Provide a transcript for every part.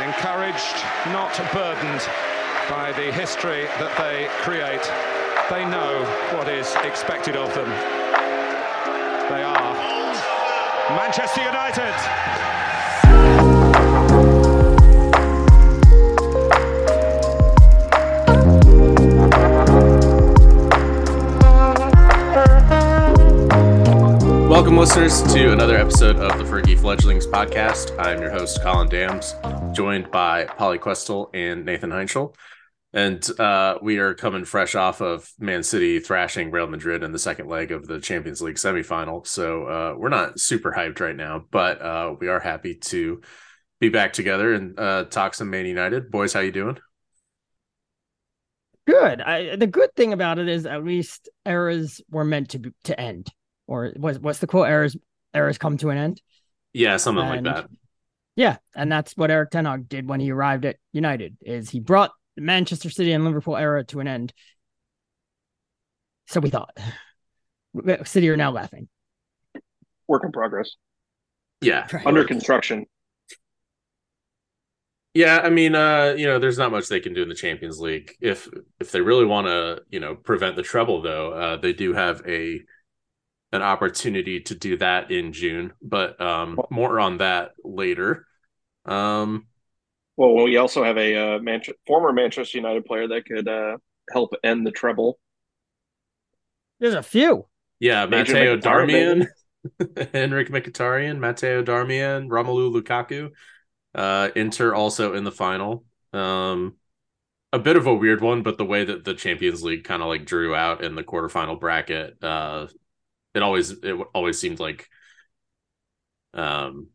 encouraged, not burdened by the history that they create. They know what is expected of them. They are Manchester United. Welcome, listeners, to another episode of the Fergie Fledglings podcast. I'm your host, Colin Dams, joined by Pauly Questel and Nathan Heinschel. And uh, we are coming fresh off of Man City thrashing Real Madrid in the second leg of the Champions League semifinal. So uh, we're not super hyped right now, but uh, we are happy to be back together and uh, talk some Man United. Boys, how you doing? Good. I, the good thing about it is at least eras were meant to be, to end. Or was what's the quote? Eras eras come to an end. Yeah, something And- like that. Yeah, and that's what Erik Ten Hag did when he arrived at United. Is he brought the Manchester City and Liverpool era to an end? So we thought. City are now laughing. work in progress Yeah, under construction. Yeah, I mean, uh, you know, there's not much they can do in the Champions League. If if they really want to, you know, prevent the treble, though, uh, they do have a an opportunity to do that in June. But um, more on that later. Um, Well, we also have a uh, Manche- former Manchester United player that could uh, help end the treble. There's a few. yeah, Major Matteo Mkhitaryan, Darmian, Henrikh Mkhitaryan, Matteo Darmian, Romelu Lukaku, uh, Inter also in the final. Um, a bit of a weird one, but the way that the Champions League kind of like drew out in the quarterfinal bracket, uh, it always it always seemed like um,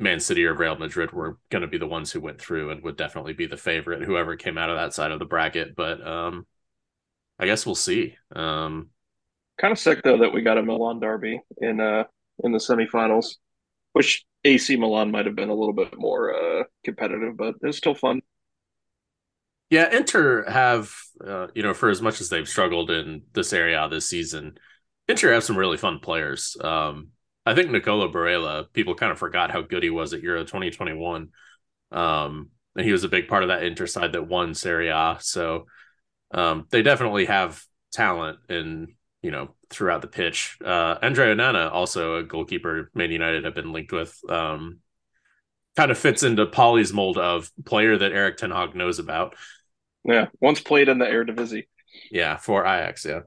Man City or Real Madrid were going to be the ones who went through and would definitely be the favorite, whoever came out of that side of the bracket. But um, I guess we'll see. Um, Kind of sick though that we got a Milan derby in uh in the semifinals, which AC Milan might have been a little bit more uh competitive, but it was still fun. Yeah, Inter have, uh, you know, for as much as they've struggled in this area this season, Inter have some really fun players. Um, I think Nicola Barella, people kind of forgot how good he was at Euro 2021. Um, and he was a big part of that Inter side that won Serie A. So um, they definitely have talent in, you know, throughout the pitch. Uh, Andre Onana, also a goalkeeper Man United have been linked with. Um, kind of fits into Pauly's mold of player that Erik Ten Hag knows about. Yeah, once played in the Eredivisie. Yeah, for Ajax. Yeah.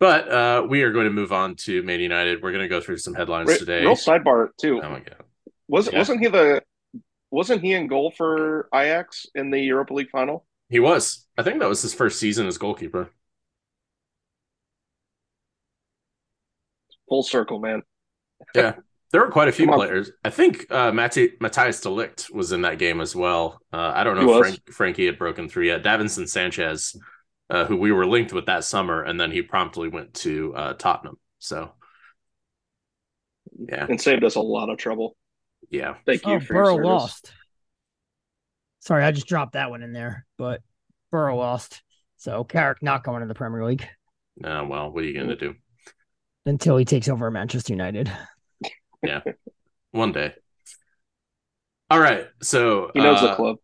But uh, we are going to move on to Man United. We're going to go through some headlines Re- today. Real sidebar too. Oh my god. Was Yeah. wasn't he the wasn't he in goal for Ajax in the Europa League final? He was. I think that was his first season as goalkeeper. Full circle, man. Yeah. There were quite a few players. I think uh, Matti- Matthias de Ligt was in that game as well. Uh, I don't know He if. Frank- Frenkie had broken through yet. Davinson Sanchez, uh, who we were linked with that summer, and then he promptly went to uh, Tottenham. So, yeah, And saved us a lot of trouble. yeah. Thank you Oh, for Boro service. lost. Sorry, I just dropped that one in there, but Boro lost. So Carrick not going to the Premier League Uh, well, what are you going to do? until he takes over Manchester United. Yeah, one day. All right. So He knows uh, the club.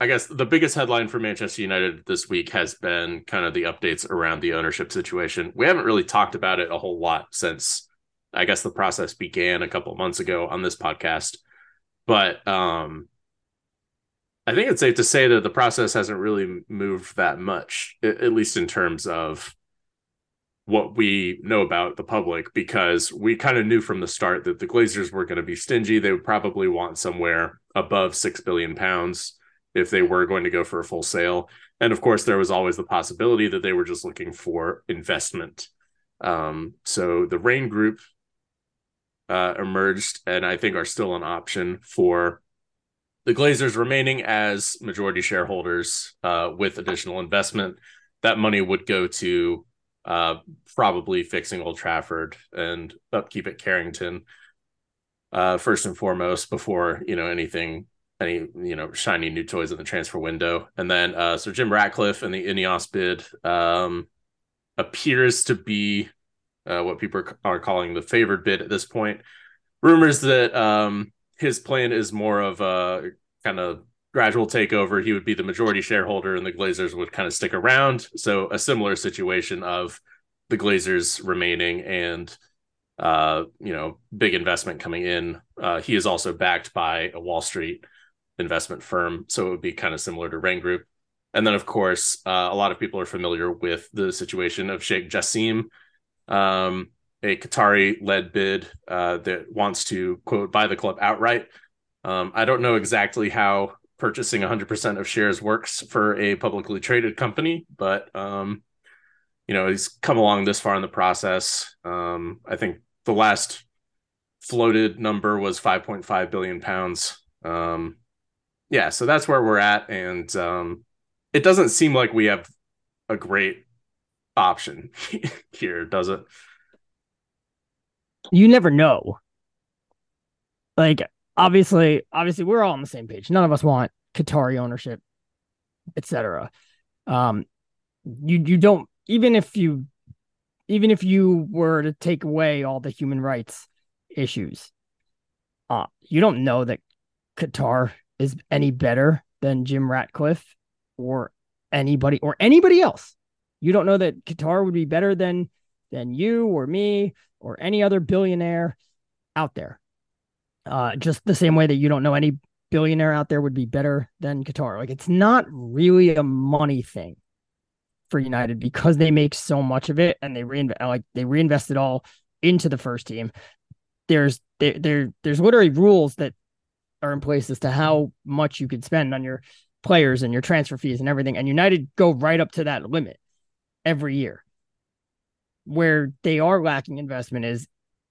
I guess the biggest headline for Manchester United this week has been kind of the updates around the ownership situation. We haven't really talked about it a whole lot since I guess the process began a couple months ago on this podcast. But um I think it's safe to say that the process hasn't really moved that much, at least in terms of what we know about the public, because we kind of knew from the start that the Glazers were going to be stingy. They would probably want somewhere above six billion pounds if they were going to go for a full sale. And of course, there was always the possibility that they were just looking for investment. Um, so the Raine Group uh, emerged, and I think are still an option for the Glazers remaining as majority shareholders uh, with additional investment. That money would go to uh, probably fixing Old Trafford and upkeep at Carrington uh, first and foremost before you know anything any you know shiny new toys in the transfer window. And then uh, so Jim Ratcliffe and the Ineos bid um, appears to be uh, what people are- calling the favored bid at this point. rumors that um, his plan is more of a kind of gradual takeover. He would be the majority shareholder, and the Glazers would kind of stick around. So a similar situation of the Glazers remaining and uh, you know, big investment coming in. Uh, he is also backed by a Wall Street investment firm, so it would be kind of similar to Raine Group. And then, of course, uh, a lot of people are familiar with the situation of Sheikh Jassim, um, a Qatari-led bid uh, that wants to quote buy the club outright. Um, I don't know exactly how purchasing 100% of shares works for a publicly traded company, but um, you know he's come along this far in the process. Um, I think the last floated number was 5.5 billion pounds. Um, yeah, so that's where we're at, and um, it doesn't seem like we have a great option here, does it? You never know. Like obviously, obviously, we're all on the same page. None of us want Qatari ownership, etc. Um, you you don't even if you even if you were to take away all the human rights issues, uh, you don't know that Qatar is any better than Jim Ratcliffe or anybody or anybody else. You don't know that Qatar would be better than than you or me or any other billionaire out there. Uh, just the same way that you don't know any billionaire out there would be better than Qatar. Like it's not really a money thing for United because they make so much of it and they reinvest like they reinvest it all into the first team. There's there, there there's literally rules that are in place as to how much you could spend on your players and your transfer fees and everything. And United go right up to that limit every year. Where they are lacking investment is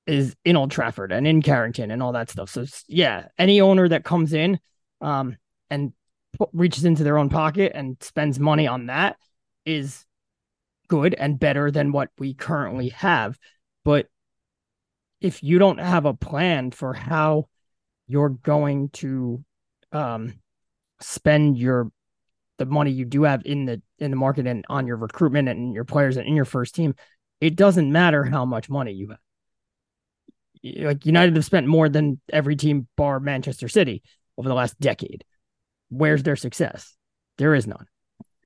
is in Old Trafford and in Carrington and all that stuff. So yeah, any owner that comes in um and reaches into their own pocket and spends money on that is good and better than what we currently have. But if you don't have a plan for how you're going to um, spend your the money you do have in the in the market and on your recruitment and your players and in your first team, it doesn't matter how much money you have. Like United have spent more than every team bar Manchester City over the last decade. Where's their success? There is none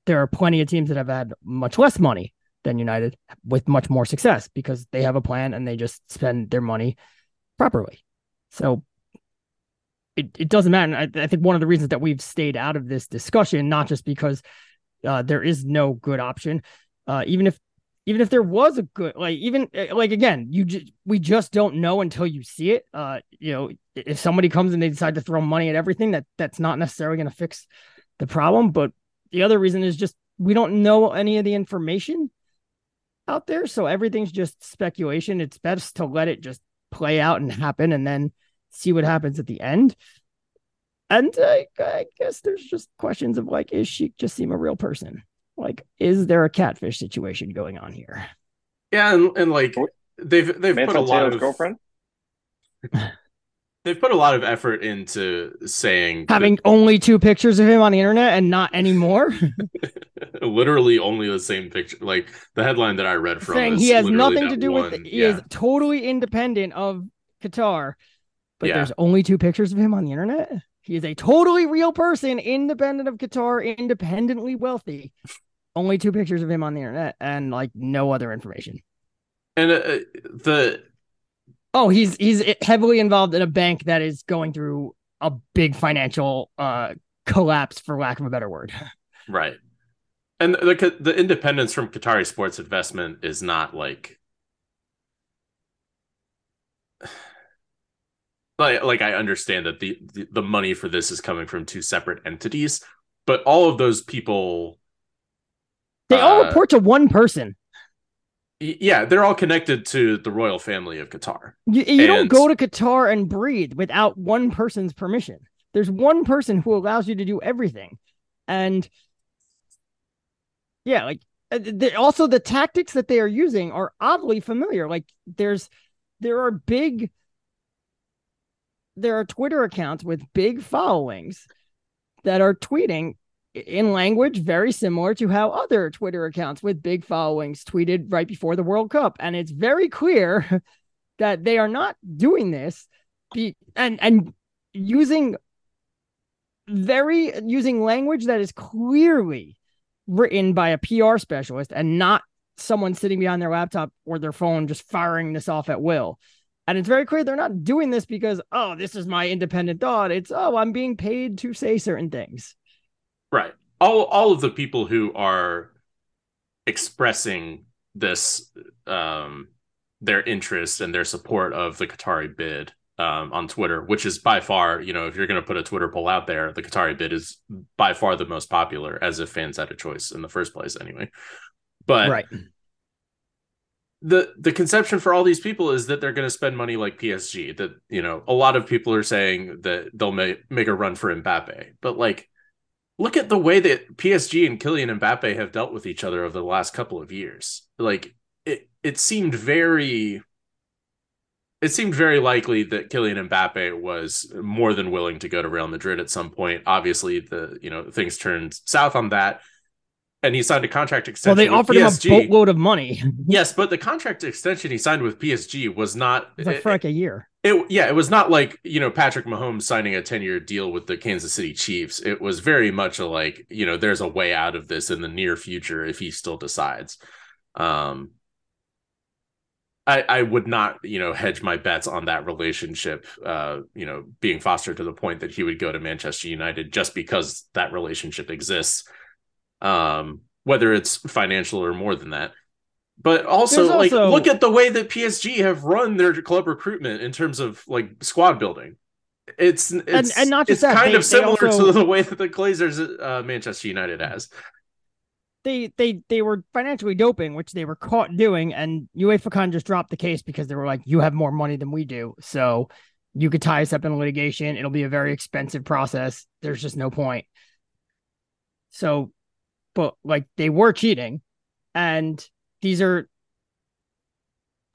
there are plenty of teams that have had much less money than United with much more success because they have a plan and they just spend their money properly. So it, it doesn't matter. I, I think one of the reasons that we've stayed out of this discussion, not just because uh, there is no good option, uh, even if even if there was a good like even eh, like again you just we just don't know until you see it uh you know if somebody comes and they decide to throw money at everything that that's not necessarily going to fix the problem but the other reason is just we don't know any of the information out there. So everything's just speculation. It's best to let it just play out and happen and then see what happens at the end. And uh, I guess there's just questions of like, is Sheikh Jassim a real person? Like, is there a catfish situation going on here? Yeah, and, and like they've they've put a lot of girlfriend. they've put a lot of effort into saying having that, only two pictures of him on the internet and not anymore. literally only the same picture. Like the headline that I read from saying he has nothing to do one. with. He yeah. is totally independent of Qatar, but yeah. there's only two pictures of him on the internet. He is a totally real person, independent of Qatar, independently wealthy. Only two pictures of him on the internet and like no other information. And uh, the Oh, he's he's heavily involved in a bank that is going through a big financial uh collapse, for lack of a better word. Right, and the the independence from Qatari sports investment is not like like like I understand that the, the the money for this is coming from two separate entities, but all of those people they all uh, report to one person yeah, they're all connected to the royal family of Qatar. You, you don't go to Qatar and breathe without one person's permission. There's one person who allows you to do everything. And yeah, like uh, also the tactics that they are using are oddly familiar. Like there's there are big there are Twitter accounts with big followings that are tweeting in language very similar to how other Twitter accounts with big followings tweeted right before the World Cup. And it's very clear that they are not doing this be and and using very using language that is clearly written by a PR specialist and not someone sitting behind their laptop or their phone just firing this off at will. And it's very clear they're not doing this because, oh, this is my independent thought. It's, oh, I'm being paid to say certain things. Right. All all of the people who are expressing this um their interest and their support of the Qatari bid um, on Twitter, which is by far, you know, if you're going to put a Twitter poll out there, the Qatari bid is by far the most popular, as if fans had a choice in the first place, anyway. But right. The the conception for all these people is that they're going to spend money like PSG. That you know, a lot of people are saying that they'll make make a run for Mbappe, but like. Look at the way that PSG and Kylian Mbappe have dealt with each other over the last couple of years. Like it, it seemed very it seemed very likely that Kylian Mbappe was more than willing to go to Real Madrid at some point. Obviously, the you know things turned south on that, and he signed a contract extension. Well, they offered PSG. him a boatload of money. yes, but the contract extension he signed with PSG was not It's like for like a year. It yeah, it was not like you know Patrick Mahomes signing a ten year deal with the Kansas City Chiefs. It was very much a like you know there's a way out of this in the near future if he still decides. Um, I, I would not, you know, hedge my bets on that relationship, uh, you know, being fostered to the point that he would go to Manchester United just because that relationship exists, um, whether it's financial or more than that. But also, There's like, also- look at the way that PSG have run their club recruitment in terms of like squad building. It's it's and not just it's that, kind they- of similar also- to the way that the Glazers, uh, Manchester United has. They they they were financially doping, which they were caught doing, and UEFA kind of just dropped the case because they were like, "You have more money than we do, so you could tie us up in litigation. It'll be a very expensive process. There's just no point." So, but like they were cheating, and these are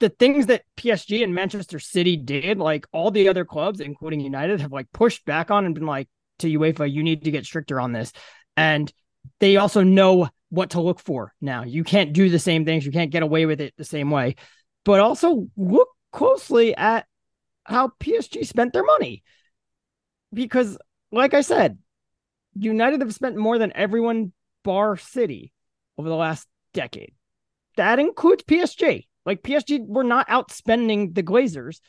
the things that PSG and Manchester City did. Like all the other clubs, including United, have like pushed back on and been like to UEFA, "You need to get stricter on this," and they also know what to look for now. You can't do the same things. You can't get away with it the same way. But also look closely at how PSG spent their money. Because, like I said, United have spent more than everyone bar City over the last decade. That includes PSG. Like PSG were not outspending the Glazers.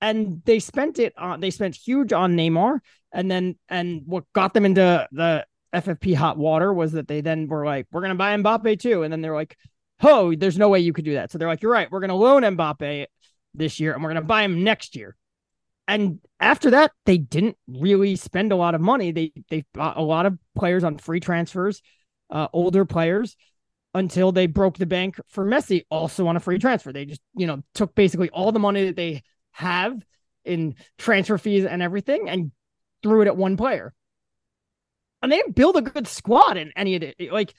And they spent it on they spent huge on Neymar. And then and what got them into the FFP hot water was that they then were like, we're to buy Mbappe too. And then they're like, oh, there's no way you could do that. So they're like, you're right. We're to loan Mbappe this year and we're to buy him next year. And after that, they didn't really spend a lot of money. They they bought a lot of players on free transfers, uh, older players, until they broke the bank for Messi, also on a free transfer. They just you know took basically all the money that they have in transfer fees and everything and threw it at one player and they didn't build a good squad in any of it. Like,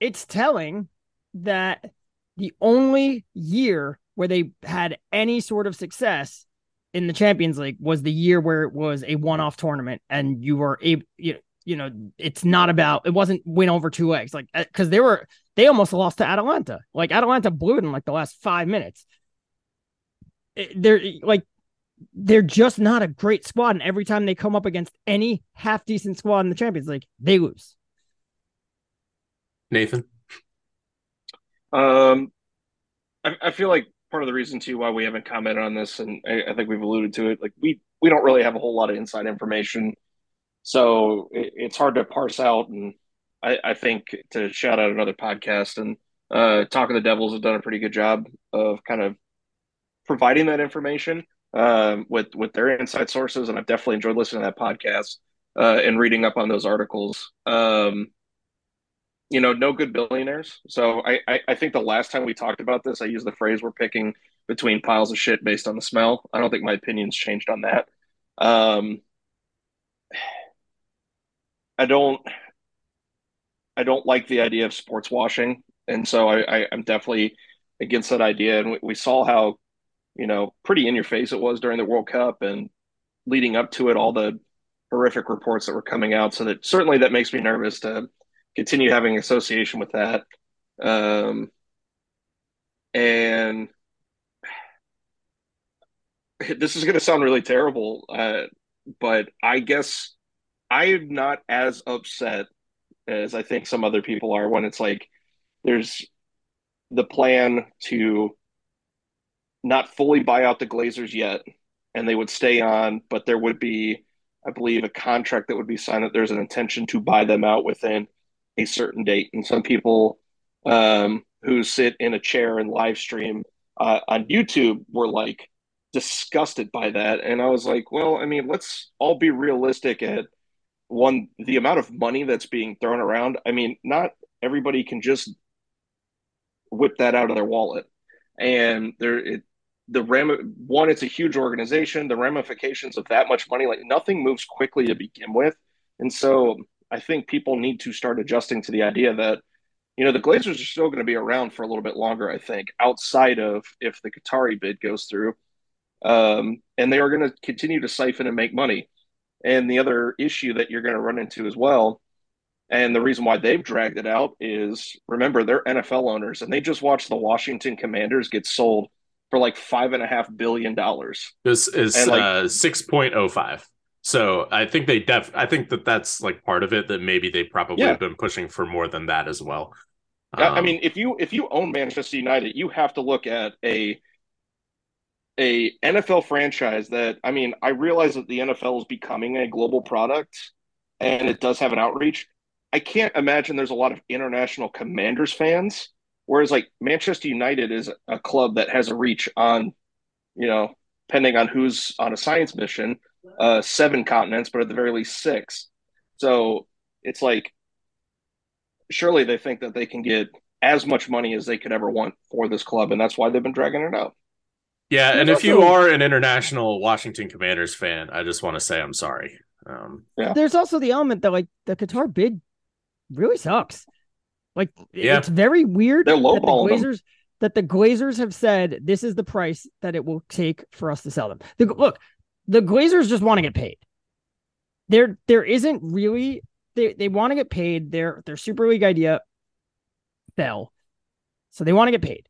it's telling that the only year where they had any sort of success in the Champions League was the year where it was a one-off tournament, and you were able, you, you know, it's not about it wasn't win over two legs, like because they were they almost lost to Atalanta. Like Atalanta blew it in like the last five minutes. They're like they're just not a great squad. And every time they come up against any half decent squad in the Champions League, they lose. Nathan, Um, I, I feel like part of the reason too why we haven't commented on this, and I, I think we've alluded to it, like we we don't really have a whole lot of inside information, so it, it's hard to parse out. And I, I think to shout out another podcast and uh, Talk of the Devils has done a pretty good job of kind of providing that information um, with with their inside sources, and I've definitely enjoyed listening to that podcast uh, and reading up on those articles. Um, you know, no good billionaires. So I, I, I think the last time we talked about this, I used the phrase we're picking between piles of shit based on the smell. I don't think my opinion's changed on that. Um, I don't I don't like the idea of sports washing, and so I, I I'm definitely against that idea. And we, we saw how you know pretty in your face it was during the World Cup and leading up to it, all the horrific reports that were coming out. So that certainly that makes me nervous to continue having association with that. Um, and this is going to sound really terrible, uh, but I guess I'm not as upset as I think some other people are when it's like there's the plan to not fully buy out the Glazers yet, and they would stay on, but there would be, I believe, a contract that would be signed that there's an intention to buy them out within a certain date. And some people um, who sit in a chair and live stream uh, on YouTube were like disgusted by that. And I was like, well, I mean, let's all be realistic at one, the amount of money that's being thrown around. I mean, not everybody can just whip that out of their wallet. And there, it, the ram one, it's a huge organization. The ramifications of that much money, like nothing moves quickly to begin with. And so I think people need to start adjusting to the idea that you know, the Glazers are still going to be around for a little bit longer, I think, outside of if the Qatari bid goes through. Um, and they are going to continue to siphon and make money. And the other issue that you're going to run into as well, and the reason why they've dragged it out is remember, they're NFL owners and they just watched the Washington Commanders get sold for like five and a half billion dollars. This is like, uh, 6.05. So I think they def I think that that's like part of it that maybe they probably yeah. have been pushing for more than that as well. Um, I mean, if you if you own Manchester United, you have to look at a a NFL franchise that I mean, I realize that the NFL is becoming a global product and it does have an outreach. I can't imagine there's a lot of international Commanders fans, whereas like Manchester United is a club that has a reach on, you know, depending on who's on a science mission uh, seven continents, but at the very least six. So it's like, surely they think that they can get as much money as they could ever want for this club, and that's why they've been dragging it out. Yeah, and, and if also, you are an international Washington Commanders fan, I just want to say I'm sorry. Um, yeah. There's also the element that like the Qatar bid really sucks. Like yeah. it's very weird They're that the Glazers them. that the Glazers have said this is the price that it will take for us to sell them. The, look, the Glazers just want to get paid. There, there isn't really they they want to get paid. Their their Super League idea fell, so they want to get paid.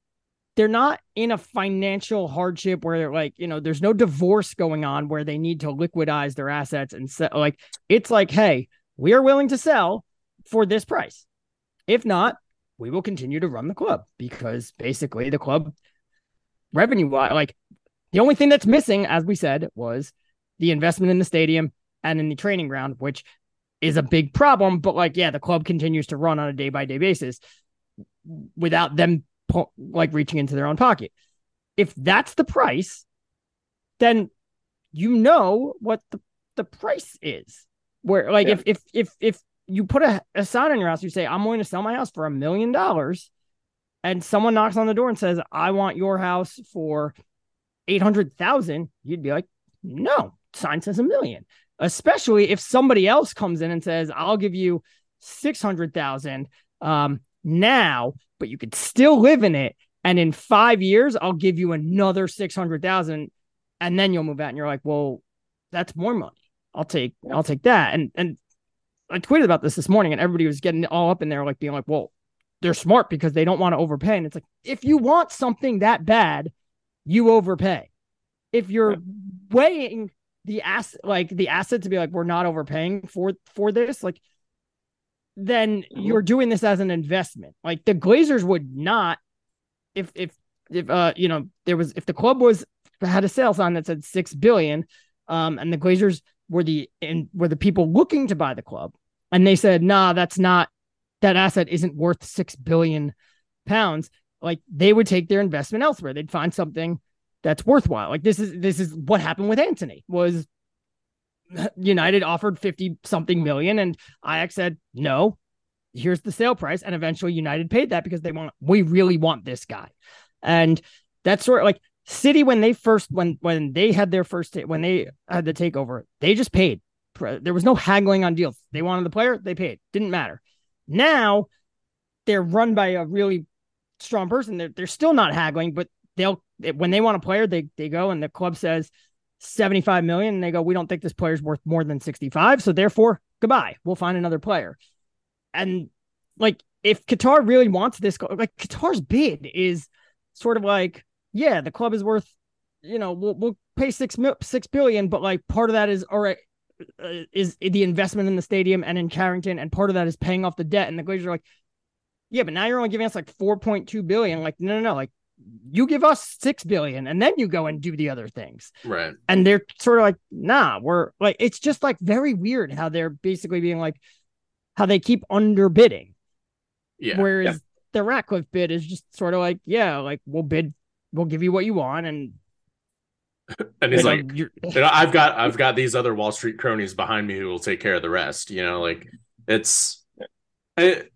They're not in a financial hardship where they're like, you know, there's no divorce going on where they need to liquidize their assets and sell. Like it's like, hey, we are willing to sell for this price. If not, we will continue to run the club because basically the club revenue like the only thing that's missing, as we said, was the investment in the stadium and in the training ground, which is a big problem. But like, yeah, the club continues to run on a day by day basis without them po- like reaching into their own pocket. If that's the price, then you know what the, the price is. Where like yeah. if if if if you put a, a sign on your house, you say, I'm willing to sell my house for a million dollars, and someone knocks on the door and says, I want your house for 800,000, you'd be like, no, sign says a million. Especially if somebody else comes in and says, I'll give you 600,000 um, now, but you could still live in it. And in five years, I'll give you another 600,000 and then you'll move out. And you're like, well, that's more money. I'll take, I'll take that. And, and I tweeted about this this morning and everybody was getting all up in there, like being like, well, they're smart because they don't want to overpay. And it's like, if you want something that bad, you overpay. If you're weighing the asset, like the asset to be like, we're not overpaying for for this, like then mm-hmm. you're doing this as an investment. Like the Glazers would not, if if if uh you know there was if the club was had a sales sign that said six billion, um, and the Glazers were the and were the people looking to buy the club, and they said, nah, that's not that asset isn't worth six billion pounds like they would take their investment elsewhere. They'd find something that's worthwhile. Like this is this is what happened with Antony was United offered 50 something million and Ajax said no. Here's the sale price and eventually United paid that because they want we really want this guy. And that's sort of like City when they first when when they had their first when they had the takeover, they just paid. There was no haggling on deals. They wanted the player, they paid. Didn't matter. Now they're run by a really strong person, they're they're still not haggling, but they'll when they want a player, they they go and the club says 75 million, and they go, we don't think this player's worth more than 65, so therefore, goodbye. We'll find another player. And like if Qatar really wants this, like Qatar's bid is sort of like, yeah, the club is worth, you know, we'll we'll pay six six billion, but like part of that is all right, uh, is the investment in the stadium and in Carrington, and part of that is paying off the debt. And the Glazers are like, yeah, but now you're only giving us like four point two billion. Like, no, no, no, like you give us six billion, and then you go and do the other things. Right. And they're sort of like, nah, we're like, it's just like very weird how they're basically being like, how they keep underbidding. Yeah. Whereas the Ratcliffe bid is just sort of like, yeah, like we'll bid, we'll give you what you want, and And he's like, you're- you know, I've got I've got these other Wall Street cronies behind me who will take care of the rest. You know, like it's it,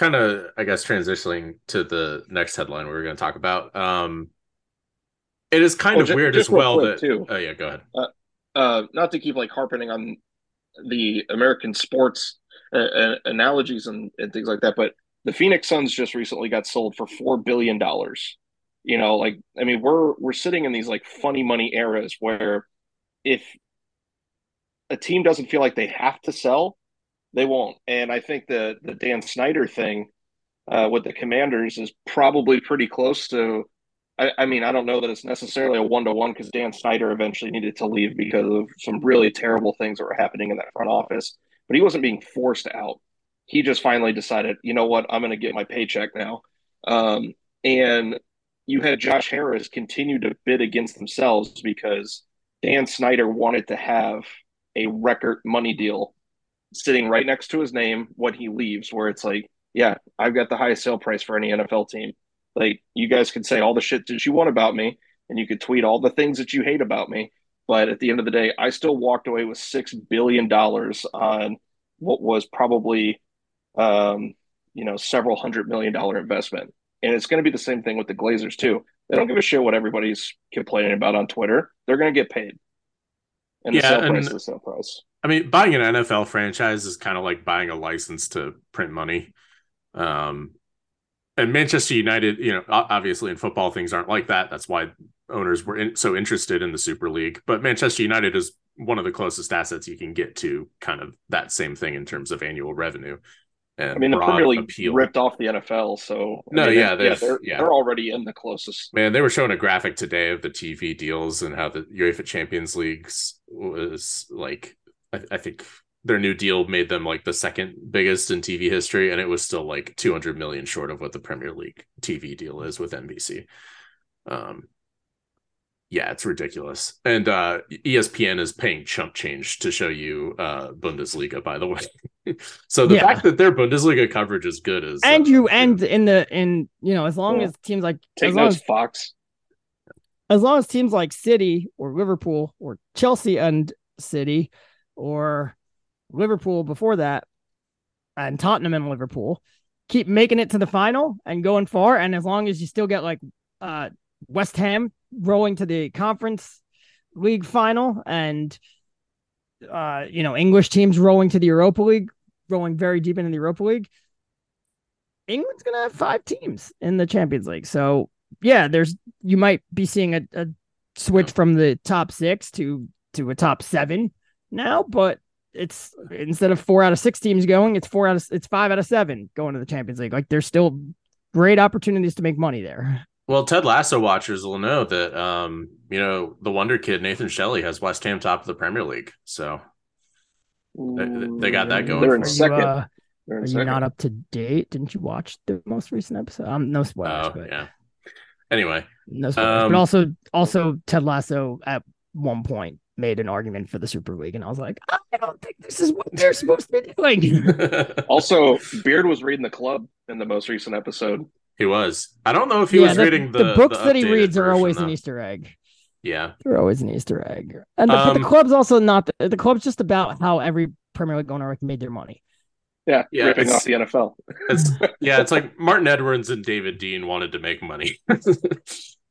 kind of I guess transitioning to the next headline we are going to talk about. Um, it is kind Oh, of ju- weird just as well that. too. Oh yeah, go ahead. uh, not to keep like harping on the American sports uh, uh, analogies and, and things like that, but the Phoenix Suns just recently got sold for four billion dollars. You know, like I mean, we're we're sitting in these like funny money eras where if a team doesn't feel like they have to sell, they won't. And I think the the Dan Snyder thing uh, with the Commanders is probably pretty close to I, I mean, I don't know that it's necessarily a one to one because Dan Snyder eventually needed to leave because of some really terrible things that were happening in that front office. But he wasn't being forced out. He just finally decided, you know what, I'm going to get my paycheck now. Um, and you had Josh Harris continue to bid against themselves because Dan Snyder wanted to have a record money deal sitting right next to his name when he leaves, where it's like, yeah, I've got the highest sale price for any NFL team. Like you guys can say all the shit that you want about me, and you could tweet all the things that you hate about me. But at the end of the day, I still walked away with six billion dollars on what was probably, um, you know, several hundred million dollar investment. And it's going to be the same thing with the Glazers too. They don't give a shit what everybody's complaining about on Twitter. They're going to get paid, and the Yeah, sale and- price is the sale price. I mean, buying an NFL franchise is kind of like buying a license to print money. Um, and Manchester United, you know, obviously in football things aren't like that. That's why owners were in, so interested in the Super League. But Manchester United is one of the closest assets you can get to kind of that same thing in terms of annual revenue. And I mean, the Premier League appeal. ripped off the NFL, so I No, mean, yeah, they're, they've- they're, yeah. they're already in the closest. Man, they were showing a graphic today of the TV deals and how the UEFA Champions Leagues was like, I, I think their new deal made them like the second biggest in TV history, and it was still like 200 million short of what the Premier League TV deal is with NBC. Um, yeah, it's ridiculous. And uh, ESPN is paying chump change to show you uh, Bundesliga, by the way. so the Yeah. fact that their Bundesliga coverage is good is and uh, you yeah. and in the in you know as long Yeah. as teams like Take as long as, Fox. as long as teams like City or Liverpool or Chelsea and City or Liverpool before that and Tottenham and Liverpool keep making it to the final and going far. And as long as you still get like uh West Ham rolling to the conference league final and uh you know English teams rolling to the Europa League rolling very deep into the Europa League England's to have five teams in the Champions League. So yeah there's you might be seeing a, a switch from the top 6 to to a top 7 now but it's instead of 4 out of 6 teams going it's 4 out of it's 5 out of 7 going to the Champions League like there's still great opportunities to make money there Well, Ted Lasso watchers will know that um, you know, the wonder kid Nathan Shelley has West Ham top of the Premier League. So They- they got that going They're in for Are you, second. uh, They're in Are you not up to date? Didn't you watch the most recent episode? Um, no spoilers, oh but yeah. Anyway, no spoilers. Um, but also, also Ted Lasso at one point made an argument for the Super League, and I was like, I don't think this is what they're supposed to be doing. Also, Beard was reading the club in the most recent episode. he was. I don't know if he yeah, was the, reading the, the books the that he reads are always though. an Easter egg. Yeah. They're always an Easter egg, and the, but the Um, club's also not. The, the club's just about how every Premier League owner made their money. Yeah, Yeah, ripping off the NFL. It's yeah, it's like Martin Edwards and David Dein wanted to make money.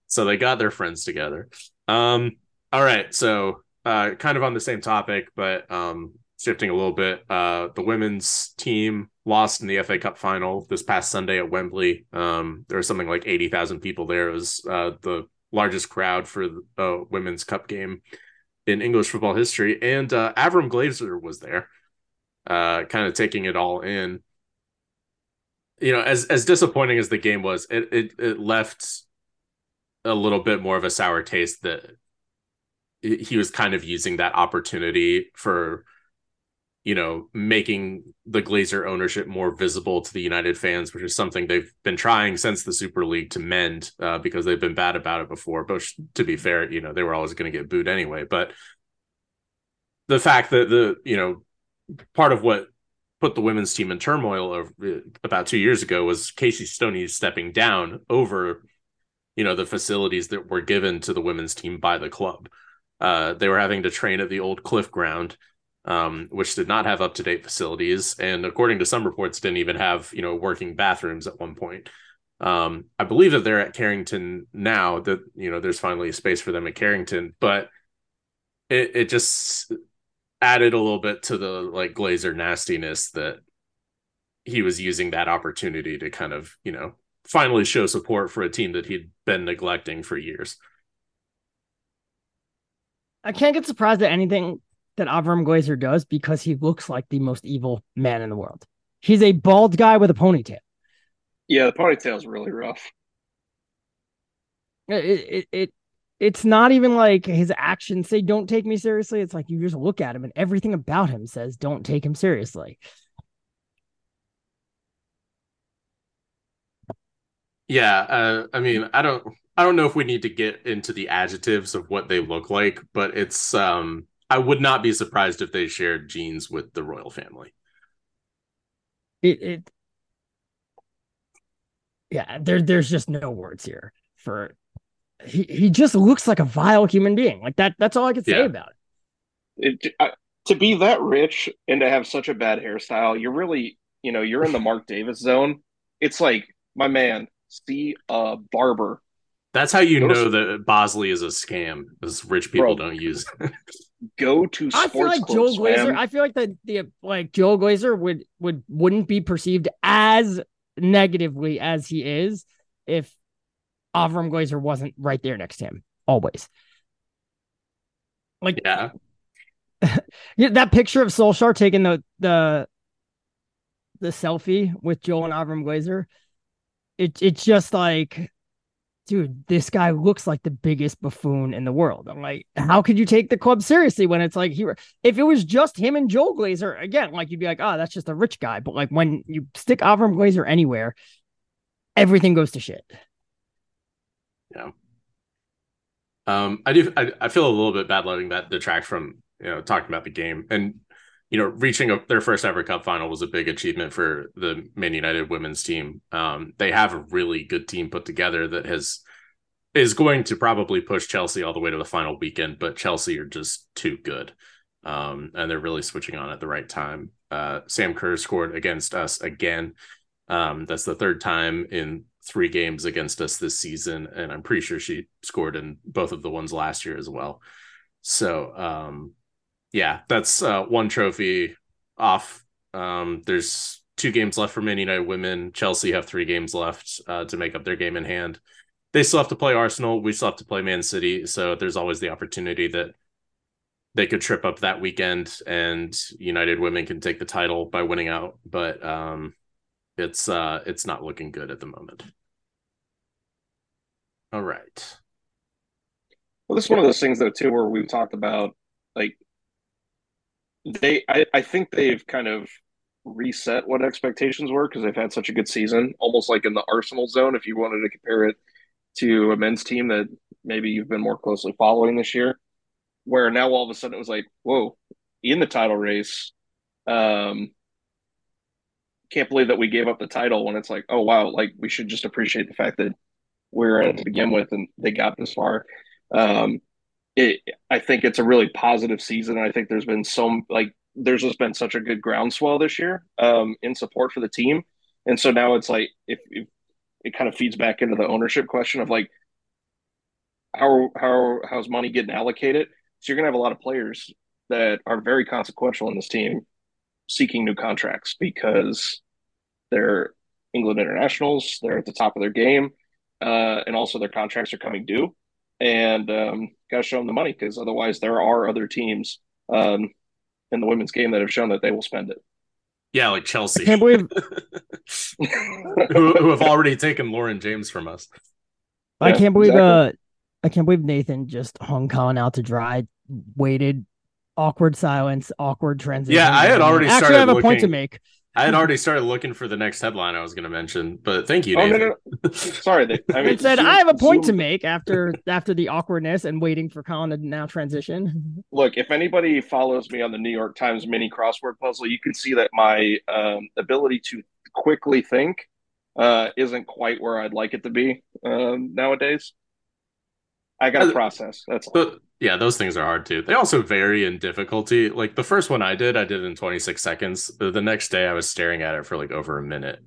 so they got their friends together. Um all right, so uh kind of on the same topic but um shifting a little bit. Uh the women's team lost in the FA Cup final this past Sunday at Wembley. Um there was something like 80,000 people there. It was uh the largest crowd for the uh, women's cup game in English football history and uh Avram Glazer was there. Uh kind of taking it all in you know, as as disappointing as the game was, it it, it left a little bit more of a sour taste that he was kind of using that opportunity for you know making the glazer ownership more visible to the united fans which is something they've been trying since the super league to mend uh, because they've been bad about it before. But to be fair you know they were always going to get booed anyway. But the fact that the you know part of what put the women's team in turmoil of, uh, about two years ago was casey stoney stepping down over you know the facilities that were given to the women's team by the club uh, they were having to train at the old cliff ground um, which did not have up to date facilities, and according to some reports, didn't even have you know working bathrooms at one point. Um, I believe that they're at Carrington now. That you know there's finally a space for them at Carrington, but it it just added a little bit to the like Glazer nastiness that he was using that opportunity to kind of you know finally show support for a team that he'd been neglecting for years. I can't get surprised at anything that Avram Glazer does because he looks like the most evil man in the world. He's a bald guy with a ponytail. Yeah, the ponytail is really rough. It, it, it it's not even like his actions say don't take me seriously. It's like you just look at him and everything about him says don't take him seriously. Yeah, uh, I mean, I don't I don't know if we need to get into the adjectives of what they look like, but it's um I would not be surprised if they shared genes with the royal family. It, it yeah, there there's just no words here for he he just looks like a vile human being. Like that that's all I can say yeah. about it. it I, to be that rich and to have such a bad hairstyle, you're really, you know, you're in the Mark Davis zone. It's like, my man, see a barber. That's how you know that Bosley is a scam, because rich people Bro, don't use go to I feel like Joel Glazer. I feel like the the like Joel Glazer would would wouldn't be perceived as negatively as he is if Avram Glazer wasn't right there next to him always. Like yeah. yeah, that picture of Solskjaer taking the the the selfie with Joel and Avram Glazer. It it's just like dude, this guy looks like the biggest buffoon in the world. I'm like, how could you take the club seriously when it's like he if it was just him and Joel Glazer, again, like you'd be like, oh, that's just a rich guy. But like when you stick Avram Glazer anywhere, everything goes to shit. Yeah. Um, I do I, I feel a little bit bad letting that detract from you know talking about the game. And you know, reaching a, their first ever cup final was a big achievement for the Man United women's team. Um, they have a really good team put together that has is going to probably push Chelsea all the way to the final weekend, but Chelsea are just too good. Um, and they're really switching on at the right time. Uh, Sam Kerr scored against us again. Um, that's the third time in three games against us this season, and I'm pretty sure she scored in both of the ones last year as well. So, um, yeah, that's uh, one trophy off. Um, there's two games left for Man United women. Chelsea have three games left uh, to make up their game in hand. They still have to play Arsenal. We still have to play Man City. So there's always the opportunity that they could trip up that weekend and United women can take the title by winning out. But um, it's uh, it's not looking good at the moment. All right. Well, this is one of those things though too, where we've talked about like they I, I think they've kind of reset what expectations were because they've had such a good season, almost like in the Arsenal zone. If you wanted to compare it to a men's team that maybe you've been more closely following this year, where now all of a sudden it was like, whoa, in the title race. Um, can't believe that we gave up the title when it's like, oh wow, like we should just appreciate the fact that we're in it to begin with and they got this far. Um, it, I think it's a really positive season. I think there's been so like there's just been such a good groundswell this year um, in support for the team, and so now it's like if, if it kind of feeds back into the ownership question of like how how how's money getting allocated. So you're gonna have a lot of players that are very consequential in this team seeking new contracts because they're England internationals, they're at the top of their game, uh, and also their contracts are coming due and um, got to show them the money because otherwise there are other teams um, in the women's game that have shown that they will spend it. Yeah, like Chelsea. I can't believe who, who, have already taken Lauren James from us. I yeah, can't believe exactly. uh I can't believe Nathan just hung Colin out to dry, waited, awkward silence, awkward transition. Yeah, I had already Actually, started I have a point to make. I had already started looking for the next headline I was going to mention, but thank you, Oh no, no, no. Sorry, they, I mean, It said Zoom- I have a point to make after after the awkwardness and waiting for Colin to now transition. Look, if anybody follows me on the New York Times mini crossword puzzle, you can see that my um, ability to quickly think uh, isn't quite where I'd like it to be um, nowadays. I got to Uh, process. That's all. But yeah, those things are hard too. They also vary in difficulty. Like the first one I did, I did in 26 seconds. The, next day, I was staring at it for like over a minute.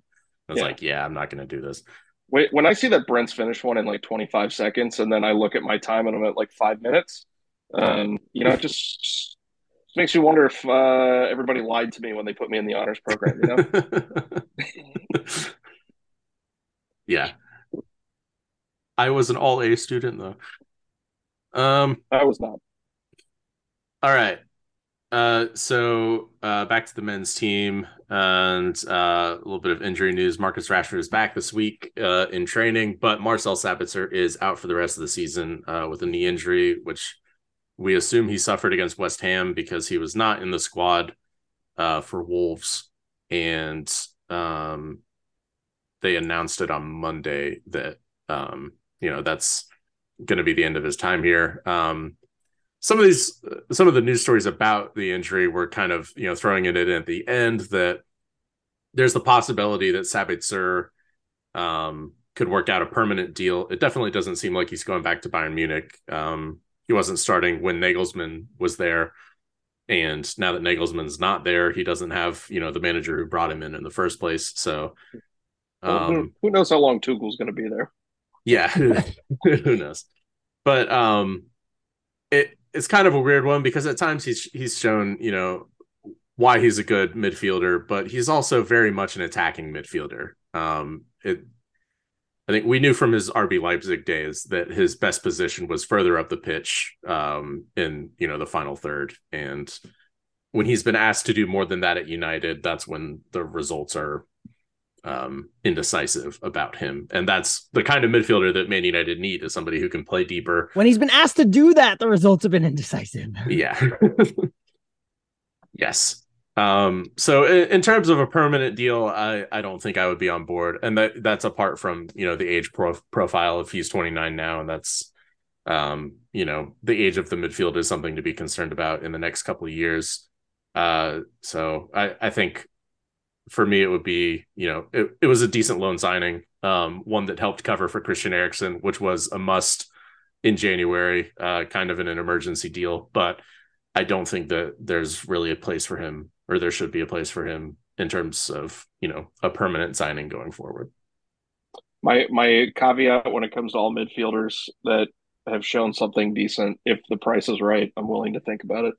I was Yeah. like, yeah, I'm not going to do this. Wait, when I see that Brent's finished one in like 25 seconds, and then I look at my time and I'm at like five minutes, um, you know, it just, just makes you wonder if uh, everybody lied to me when they put me in the honors program. You know, yeah. I was an all A student though. Um, I was not. all right. Uh, so uh, back to the men's team and uh, a little bit of injury news. Marcus Rashford is back this week uh, in training, but Marcel Sabitzer is out for the rest of the season uh, with a knee injury, which we assume he suffered against West Ham because he was not in the squad uh, for Wolves, and um, they announced it on Monday that um, you know that's going to be the end of his time here. Um, some of these some of the news stories about the injury were kind of you know throwing it in at the end that there's the possibility that Sabitzer um, could work out a permanent deal. It definitely doesn't seem like he's going back to Bayern Munich. Um, he wasn't starting when Nagelsmann was there, and now that Nagelsmann's not there, he doesn't have you know the manager who brought him in in the first place. So, Well, who, um, who knows how long Tuchel's going to be there? Yeah, who knows? But um, it it's kind of a weird one because at times he's he's shown you know why he's a good midfielder, but he's also very much an attacking midfielder. Um, it I think we knew from his RB Leipzig days that his best position was further up the pitch um, in you know the final third, and when he's been asked to do more than that at United, that's when the results are um, indecisive about him, and that's the kind of midfielder that Man United need is somebody who can play deeper. When he's been asked to do that, the results have been indecisive. Yeah. yes. Um, so in, in terms of a permanent deal, I, I don't think I would be on board. And that that's apart from, you know, the age pro- profile if he's 29 now. And that's, um, you know, the age of the midfield is something to be concerned about in the next couple of years. Uh, so I, I think for me, it would be, you know, it, it was a decent loan signing, um, one that helped cover for Christian Eriksen, which was a must in January, uh, kind of in an emergency deal. But I don't think that there's really a place for him, or there should be a place for him in terms of you know a permanent signing going forward. My my caveat when it comes to all midfielders that have shown something decent, if the price is right, I'm willing to think about it.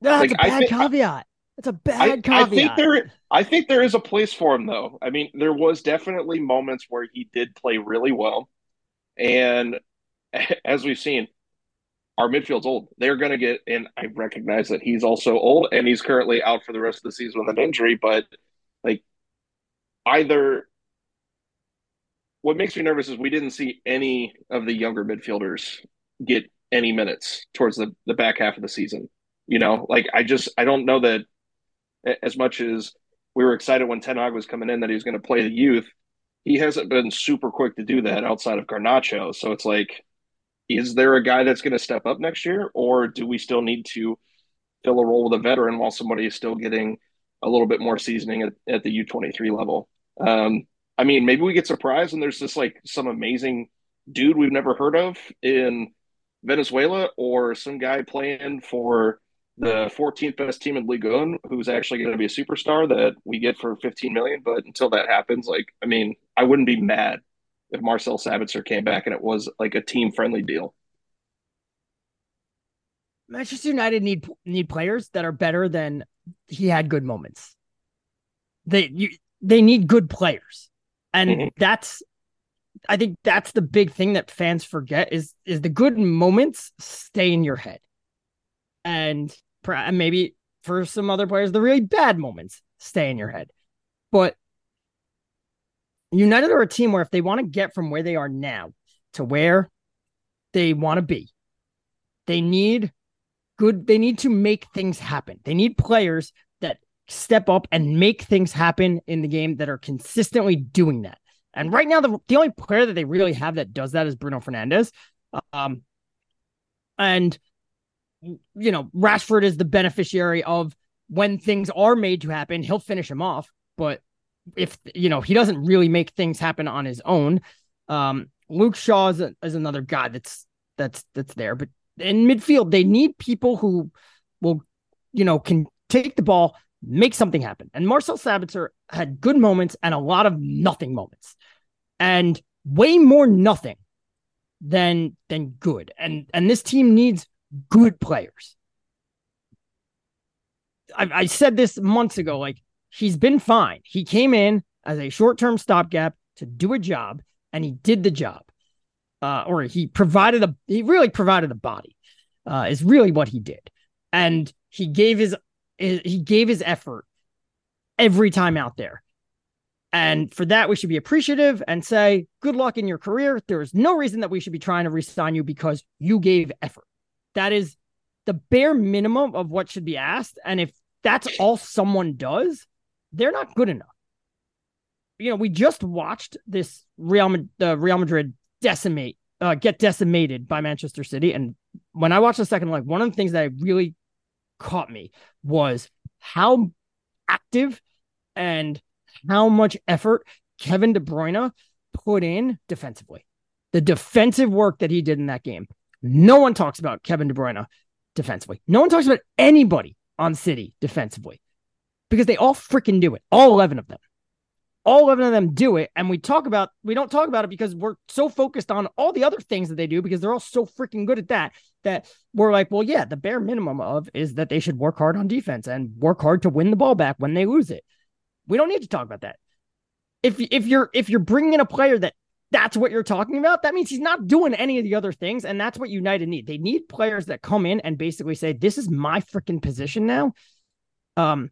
That's Like, a I bad think- caveat. That's a bad I, I think there I think there is a place for him though. I mean, there was definitely moments where he did play really well. And as we've seen, our midfield's old. They're going to get, and I recognize that he's also old and he's currently out for the rest of the season with an injury. But like, either what makes me nervous is we didn't see any of the younger midfielders get any minutes towards the, the back half of the season. You know, like I just, I don't know that as much as we were excited when Ten Hag was coming in that he was going to play the youth, he hasn't been super quick to do that outside of Garnacho. So it's like, is there a guy that's going to step up next year, or do we still need to fill a role with a veteran while somebody is still getting a little bit more seasoning at, at the U twenty three level? Um, I mean, maybe we get surprised and there's just like some amazing dude we've never heard of in Venezuela, or some guy playing for the 14th best team in Ligue 1 who's actually going to be a superstar that we get for 15 million. But until that happens, like, I mean, I wouldn't be mad if Marcel Sabitzer came back and it was like a team friendly deal. Manchester United need need players that are better than he had good moments. They you they need good players. And Mhm. that's I think that's the big thing that fans forget is is the good moments stay in your head. And maybe for some other players the really bad moments stay in your head. But United are a team where if they want to get from where they are now to where they want to be. They need good, they need to make things happen. They need players that step up and make things happen in the game that are consistently doing that. And right now, the, the only player that they really have that does that is Bruno Fernandes. Um, and, you know, Rashford is the beneficiary of when things are made to happen, he'll finish him off. But if, you know, he doesn't really make things happen on his own. Um, Luke Shaw is, a, is another guy that's that's that's there. But in midfield, they need people who will, you know, can take the ball, make something happen. And Marcel Sabitzer had good moments and a lot of nothing moments, and way more nothing than than good. And and this team needs good players. I, I said this months ago. Like he's been fine. He came in as a short term stopgap to do a job, and he did the job uh, or he provided a he really provided a body uh, is really what he did and he gave his, his he gave his effort every time out there and for that we should be appreciative and say good luck in your career there is no reason that we should be trying to resign you because you gave effort that is the bare minimum of what should be asked and if that's all someone does they're not good enough you know we just watched this real uh, real madrid decimate, uh, get decimated by Manchester City. And when I watched the second leg, one of the things that really caught me was how active and how much effort Kevin De Bruyne put in defensively. The defensive work that he did in that game. No one talks about Kevin De Bruyne defensively. No one talks about anybody on City defensively because they all freaking do it. All 11 of them all 11 of them do it and we talk about we don't talk about it because we're so focused on all the other things that they do because they're all so freaking good at that that we're like well yeah the bare minimum of is that they should work hard on defense and work hard to win the ball back when they lose it we don't need to talk about that if if you're if you're bringing in a player that that's what you're talking about that means he's not doing any of the other things and that's what united need they need players that come in and basically say this is my freaking position now um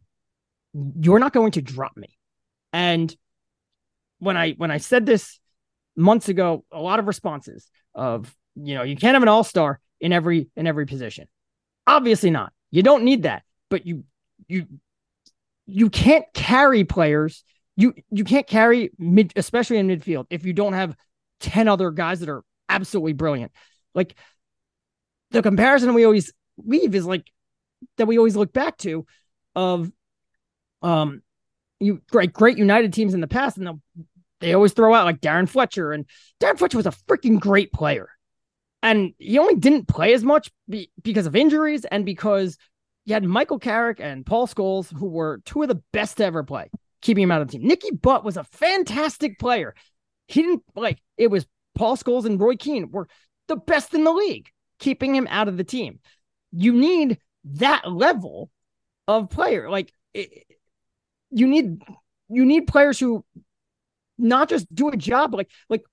you're not going to drop me and when I when I said this months ago, a lot of responses of you know you can't have an all star in every in every position. Obviously not. You don't need that, but you you you can't carry players. You you can't carry mid, especially in midfield, if you don't have ten other guys that are absolutely brilliant. Like the comparison we always leave is like that we always look back to of um you great great United teams in the past, and they always throw out like Darren Fletcher, and Darren Fletcher was a freaking great player, and he only didn't play as much be- because of injuries and because you had Michael Carrick and Paul Scholes, who were two of the best to ever play, keeping him out of the team. Nicky Butt was a fantastic player. He didn't like it was Paul Scholes and Roy Keane were the best in the league, keeping him out of the team. You need that level of player. Like it, you need you need players who not just do a job like like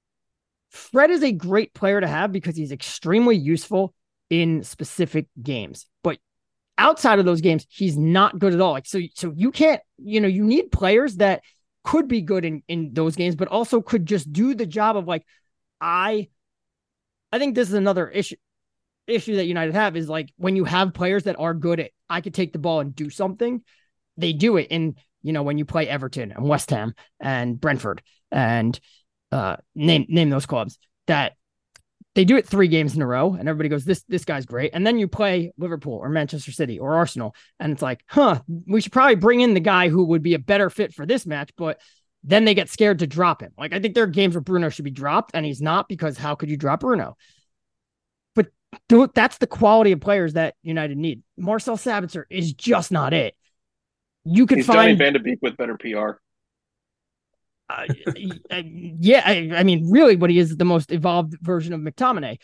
Fred is a great player to have because he's extremely useful in specific games. But outside of those games, he's not good at all. Like so so you can't, you know, you need players that could be good in in those games but also could just do the job of like I I think this is another issue issue that United have is like when you have players that are good at I could take the ball and do something, they do it. And you know, when you play Everton and West Ham and Brentford and uh, name name those clubs that they do it three games in a row and everybody goes this this guy's great. And then you play liverpool or manchester city or arsenal and it's like huh we should probably bring in the guy who would be a better fit for this match but then they get scared to drop him. Like i think there are games where bruno should be dropped and he's not because how could you drop bruno? But that's the quality of players that united need. Marcel sabitzer is just not it. You could He's find Donny Van de Beek with better PR. Uh, yeah, I, I, mean, really, what he is the most evolved version of McTominay.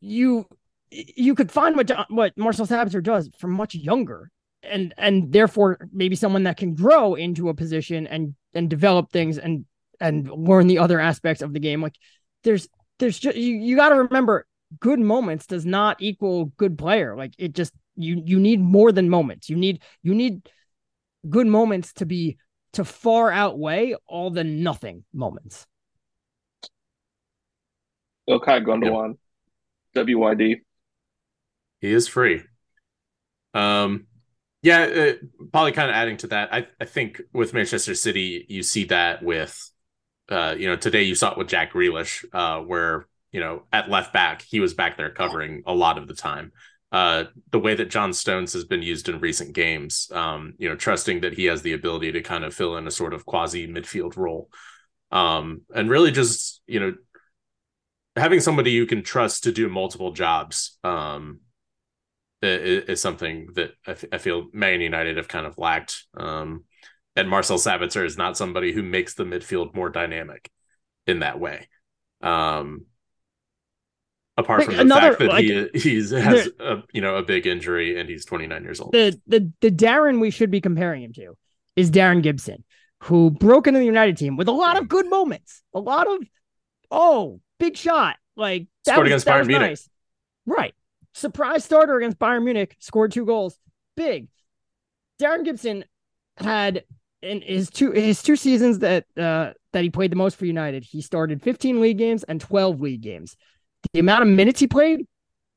You you could find what what Marcel Sabitzer does from much younger, and and therefore maybe someone that can grow into a position and and develop things and and learn the other aspects of the game. Like there's there's just you, you got to remember good moments does not equal good player. Like it just you you need more than moments. You need you need good moments to be to far outweigh all the nothing moments. Ilkay Gundogan, yep. WYD. He is free. Um, yeah, uh, probably kind of adding to that. I I think with Manchester City, you see that with, uh, you know, today you saw it with Jack Grealish, uh, where you know at left back he was back there covering a lot of the time. Uh, the way that John Stones has been used in recent games, um, you know, trusting that he has the ability to kind of fill in a sort of quasi midfield role, um, and really just you know having somebody you can trust to do multiple jobs um, is, is, something that I, f- I feel Man United have kind of lacked. Um, and Marcel Sabitzer is not somebody who makes the midfield more dynamic in that way. Um, apart from the another, fact that like, he he's has the, a you know a big injury and he's 29 years old. The the the Darren we should be comparing him to is Darren Gibson, who broke into the United team with a lot of good moments, a lot of oh big shot. Like that scored was, against Bayern Munich. Nice. Right. Surprise starter against Bayern Munich, scored two goals. Big. Darren Gibson had in his two his two seasons that uh that he played the most for United, he started 15 league games and 12 league games. The amount of minutes he played,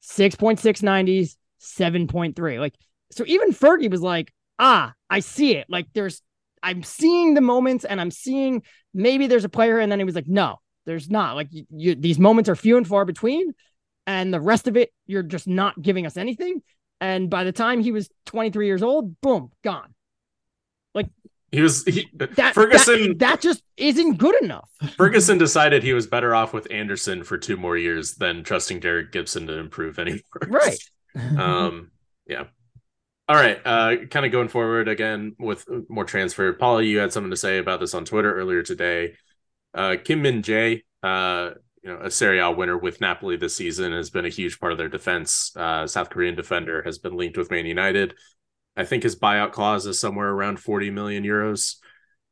6.690s, 7.3. Like so even Fergie was like, ah, I see it. Like there's I'm seeing the moments and I'm seeing maybe there's a player, and then he was like, no, there's not like you, you, these moments are few and far between, and the rest of it you're just not giving us anything. And by the time he was 23 years old, boom, gone. Like he was he, that, Ferguson. That, that, just isn't good enough. Ferguson decided he was better off with Anderson for two more years than trusting Derek Gibson to improve anymore. Right. um. Yeah. All right. Uh. Kind of going forward again with more transfer. Pauly, you had something to say about this on Twitter earlier today. Uh, Kim Min Jae, uh, you know, a Serie A winner with Napoli this season, has been a huge part of their defense. Uh, South Korean defender has been linked with Man United. I think his buyout clause is somewhere around 40 million euros.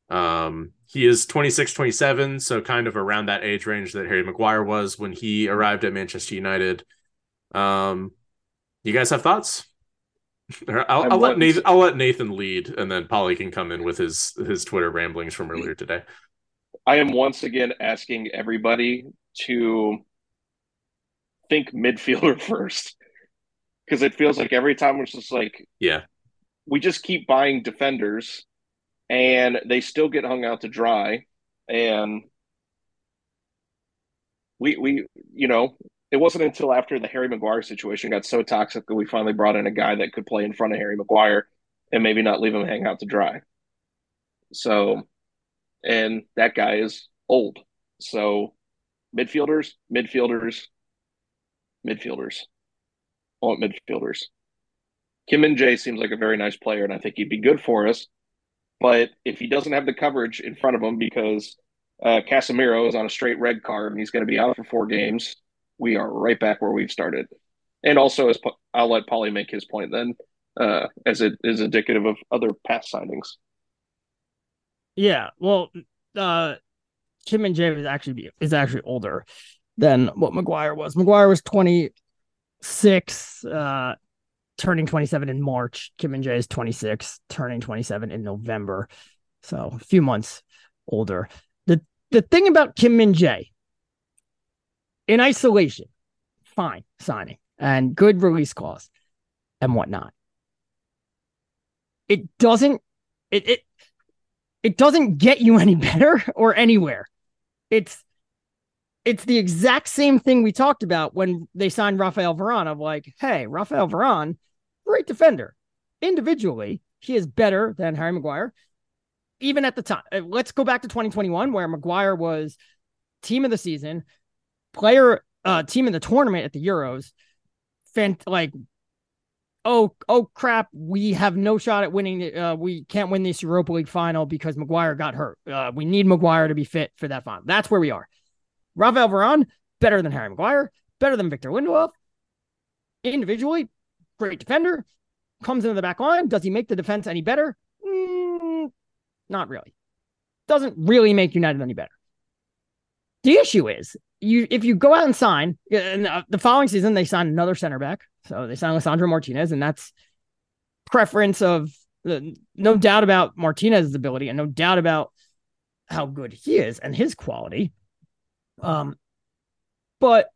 Um, he is 26, 27, so kind of around that age range that Harry Maguire was when he arrived at Manchester United. Um, you guys have thoughts? I'll, I'll let Nathan. I'll let Nathan lead, and then Pauly can come in with his his Twitter ramblings from earlier today. I am once again asking everybody to think midfielder first because it feels like every time it's just like yeah we just keep buying defenders and they still get hung out to dry and we we you know it wasn't until after the Harry Maguire situation got so toxic that we finally brought in a guy that could play in front of Harry Maguire and maybe not leave him hang out to dry. So and that guy is old. So midfielders, midfielders, midfielders. I want midfielders. Kim Min Jae seems like a very nice player, and I think he'd be good for us. But if he doesn't have the coverage in front of him because uh, Casemiro is on a straight red card and he's going to be out for four games, we are right back where we've started. And also, as I'll let Pauly make his point then, uh, as it is indicative of other past signings. Yeah, well, uh, Kim Min Jae is actually is actually older than what Maguire was. Maguire was twenty six, uh, turning twenty seven in March. Kim Min Jae is twenty six, turning twenty seven in November, so a few months older. the The thing about Kim Min Jae, in isolation, fine signing and good release clause and whatnot. It doesn't. It it it doesn't get you any better or anywhere. It's it's the exact same thing we talked about when they signed Rafael Varane of like, hey, Rafael Varane, great defender. Individually, he is better than Harry Maguire. Even at the time, uh, let's go back to 2021 where Maguire was team of the season, player uh team in the tournament at the Euros, fant- like oh, oh crap, we have no shot at winning. Uh, we can't win this Europa League final because Maguire got hurt. Uh, we need Maguire to be fit for that final. That's where we are. Rafael Varane, better than Harry Maguire, better than Victor Lindelof. Individually, great defender. Comes into the back line. Does he make the defense any better? Mm, not really. Doesn't really make United any better. The issue is you if you go out and sign, and uh, the following season they signed another center back, so they signed Lisandro Martinez, and that's preference of uh, no doubt about Martinez's ability, and no doubt about how good he is and his quality. Um, But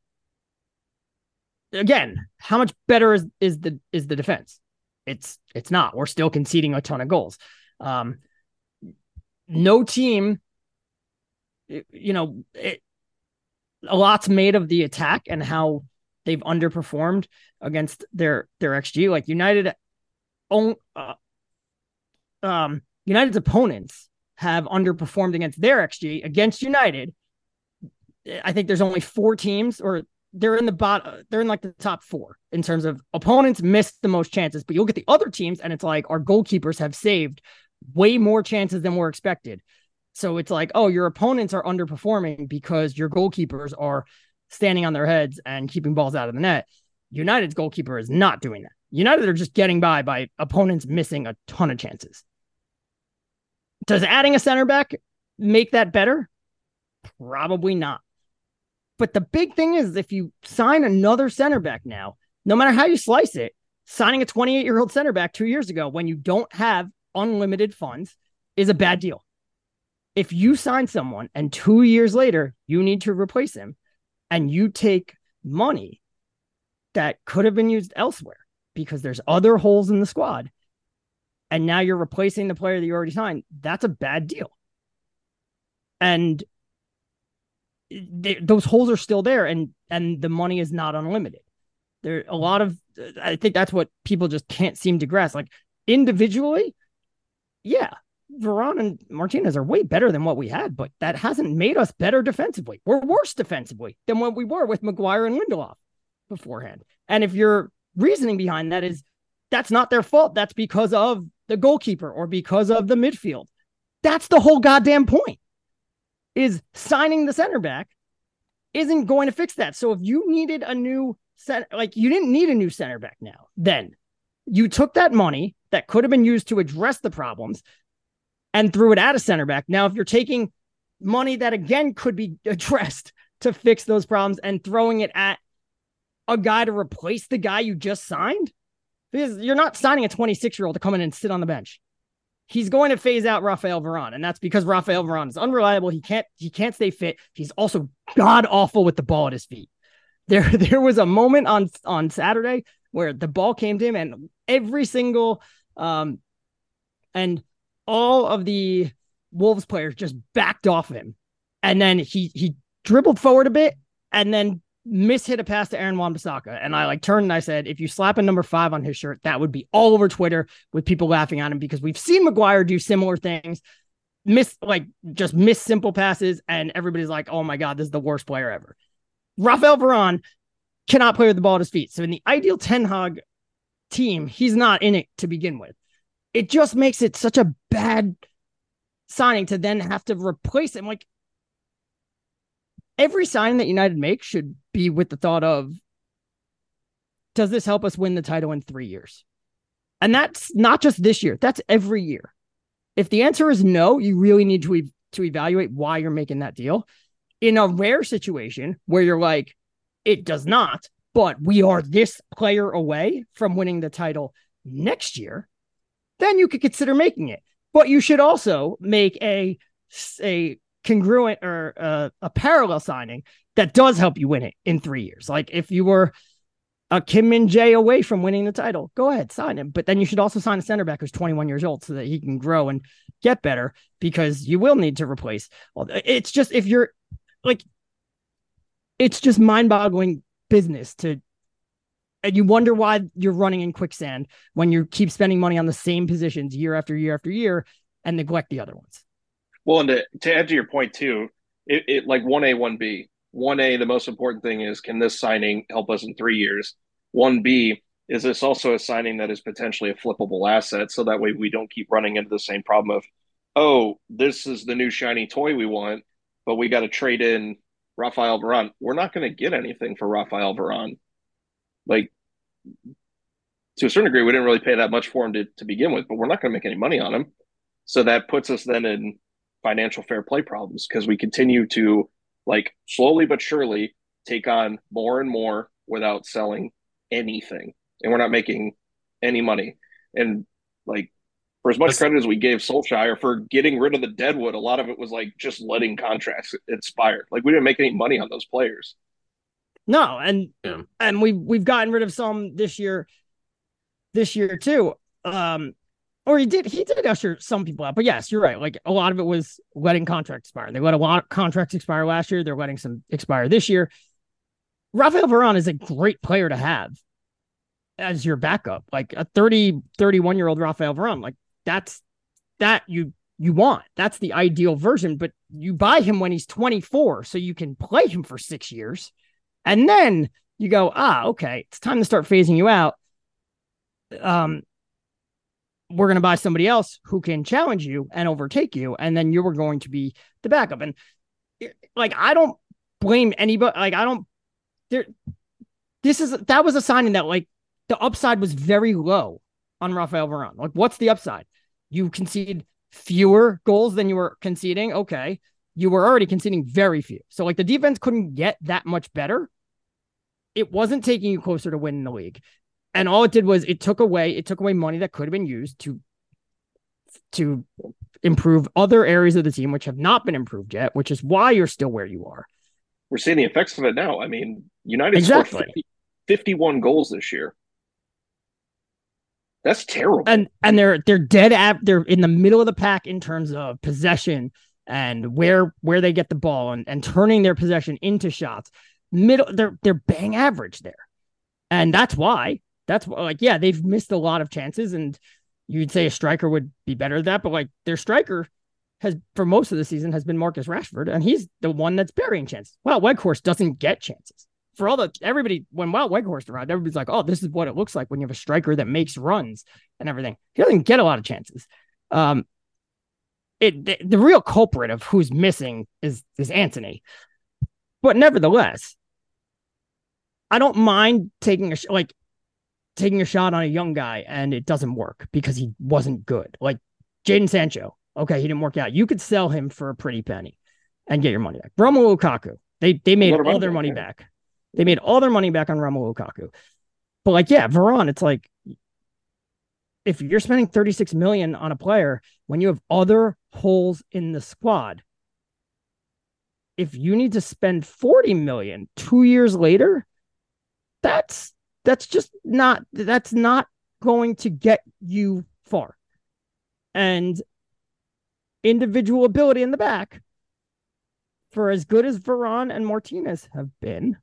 again, how much better is, is the is the defense? It's it's not. We're still conceding a ton of goals. Um, no team, you know, it, a lot's made of the attack and how they've underperformed against their their xG. Like United, own, uh, um, United's opponents have underperformed against their xG against United. I think there's only four teams, or they're in the bot, they're in like the top four in terms of opponents missed the most chances. But you'll get the other teams, and it's like our goalkeepers have saved way more chances than were expected. So it's like, oh, your opponents are underperforming because your goalkeepers are standing on their heads and keeping balls out of the net. United's goalkeeper is not doing that. United are just getting by by opponents missing a ton of chances. Does adding a center back make that better? Probably not. But the big thing is if you sign another center back now, no matter how you slice it, signing a 28 year old center back two years ago when you don't have unlimited funds is a bad deal. If you sign someone and two years later you need to replace him and you take money that could have been used elsewhere because there's other holes in the squad and now you're replacing the player that you already signed, that's a bad deal. And they, those holes are still there and and the money is not unlimited. There a lot of I think that's what people just can't seem to grasp. Like individually, yeah, Varane and Martinez are way better than what we had, but that hasn't made us better defensively. We're worse defensively than what we were with Maguire and Lindelof beforehand. And if your reasoning behind that is that's not their fault, that's because of the goalkeeper or because of the midfield. That's the whole goddamn point. Is signing the center back isn't going to fix that. So if you needed a new center, like you didn't need a new center back now, then you took that money that could have been used to address the problems and threw it at a center back. Now, if you're taking money that again could be addressed to fix those problems and throwing it at a guy to replace the guy you just signed, because you're not signing a 26 year old to come in and sit on the bench. He's going to phase out Rafael Varane, and that's because Rafael Varane is unreliable. He can't he can't stay fit. He's also god awful with the ball at his feet. There there was a moment on on Saturday where the ball came to him and every single um and all of the Wolves players just backed off him. And then he he dribbled forward a bit and then mishit a pass to Aaron Wan-Bissaka. And I like turned and I said, if you slap a number five on his shirt, that would be all over Twitter with people laughing at him because we've seen Maguire do similar things, miss like just miss simple passes, and everybody's like, oh my God, this is the worst player ever. Rafael Varane cannot play with the ball at his feet. So in the ideal Ten Hag team, he's not in it to begin with. It just makes it such a bad signing to then have to replace him. Like every sign that United makes should be with the thought of does this help us win the title in three years? And that's not just this year, that's every year. If the answer is no, you really need to, e- to evaluate why you're making that deal. In a rare situation where you're like, it does not, but we are this player away from winning the title next year, then you could consider making it. But you should also make a a congruent or uh, a parallel signing that does help you win it in three years. Like if you were a Kim Min Jae away from winning the title, go ahead, sign him. But then you should also sign a center back who's 21 years old so that he can grow and get better because you will need to replace. Well, it's just if you're like, it's just mind boggling business to, and you wonder why you're running in quicksand when you keep spending money on the same positions year after year after year and neglect the other ones. Well, and to, to add to your point too, it, it like one A, one B. One A, the most important thing is can this signing help us in three years? One B, is this also a signing that is potentially a flippable asset? So that way we don't keep running into the same problem of, oh, this is the new shiny toy we want, but we got to trade in Rafael Varane. We're not going to get anything for Rafael Varane. Like to a certain degree, we didn't really pay that much for him to, to begin with, but we're not going to make any money on him. So that puts us then in financial fair play problems because we continue to like slowly but surely take on more and more without selling anything and we're not making any money and like for as much That's... credit as we gave Solskjaer for getting rid of the deadwood, a lot of it was like just letting contracts expire. Like we didn't make any money on those players. No, and Yeah. and we we've gotten rid of some this year, this year too. Um, or he did he did usher some people out, but yes, you're right. Like a lot of it was letting contracts expire. They let a lot of contracts expire last year. They're letting some expire this year. Rafael Varane is a great player to have as your backup, like a 30, 31 year old Rafael Varane. Like that's that you you want. That's the ideal version, but you buy him when he's 24 so you can play him for six years. And then you go, ah, okay, it's time to start phasing you out. Um, we're going to buy somebody else who can challenge you and overtake you, and then you were going to be the backup. And eh, like, I don't blame anybody. Like, I don't. There, this is that was a sign that like the upside was very low on Rafael Varane. Like, what's the upside? You concede fewer goals than you were conceding. Okay, you were already conceding very few. So like the defense couldn't get that much better. It wasn't taking you closer to winning the league. And all it did was it took away it took away money that could have been used to to improve other areas of the team which have not been improved yet, which is why you're still where you are. We're seeing the effects of it now. I mean, United Exactly. scored 50, 51 goals this year. That's terrible. And and they're they're dead at they're in the middle of the pack in terms of possession and where where they get the ball and, and turning their possession into shots. Middle they're they're bang average there. And that's why that's like yeah, they've missed a lot of chances and you'd say a striker would be better than that, but like their striker has for most of the season has been Marcus Rashford, and he's the one that's burying chances. Well, Weghorst doesn't get chances. For all the everybody when Wout Weghorst arrived, everybody's like, "Oh, this is what it looks like when you have a striker that makes runs and everything." He doesn't get a lot of chances. Um, it the, the real culprit of who's missing is is Antony, but nevertheless, I don't mind taking a like taking a shot on a young guy and it doesn't work because he wasn't good. Like Jadon Sancho, okay, he didn't work out. You could sell him for a pretty penny and get your money back. Romelu Lukaku, they they made all their money yeah. back. They made all their money back on Romelu Lukaku. But like, yeah, Varane, it's like if you're spending 36 million on a player when you have other holes in the squad, if you need to spend 40 million two years later, that's that's just not that's not going to get you far. And individual ability in the back, for as good as Varane and Martinez have been,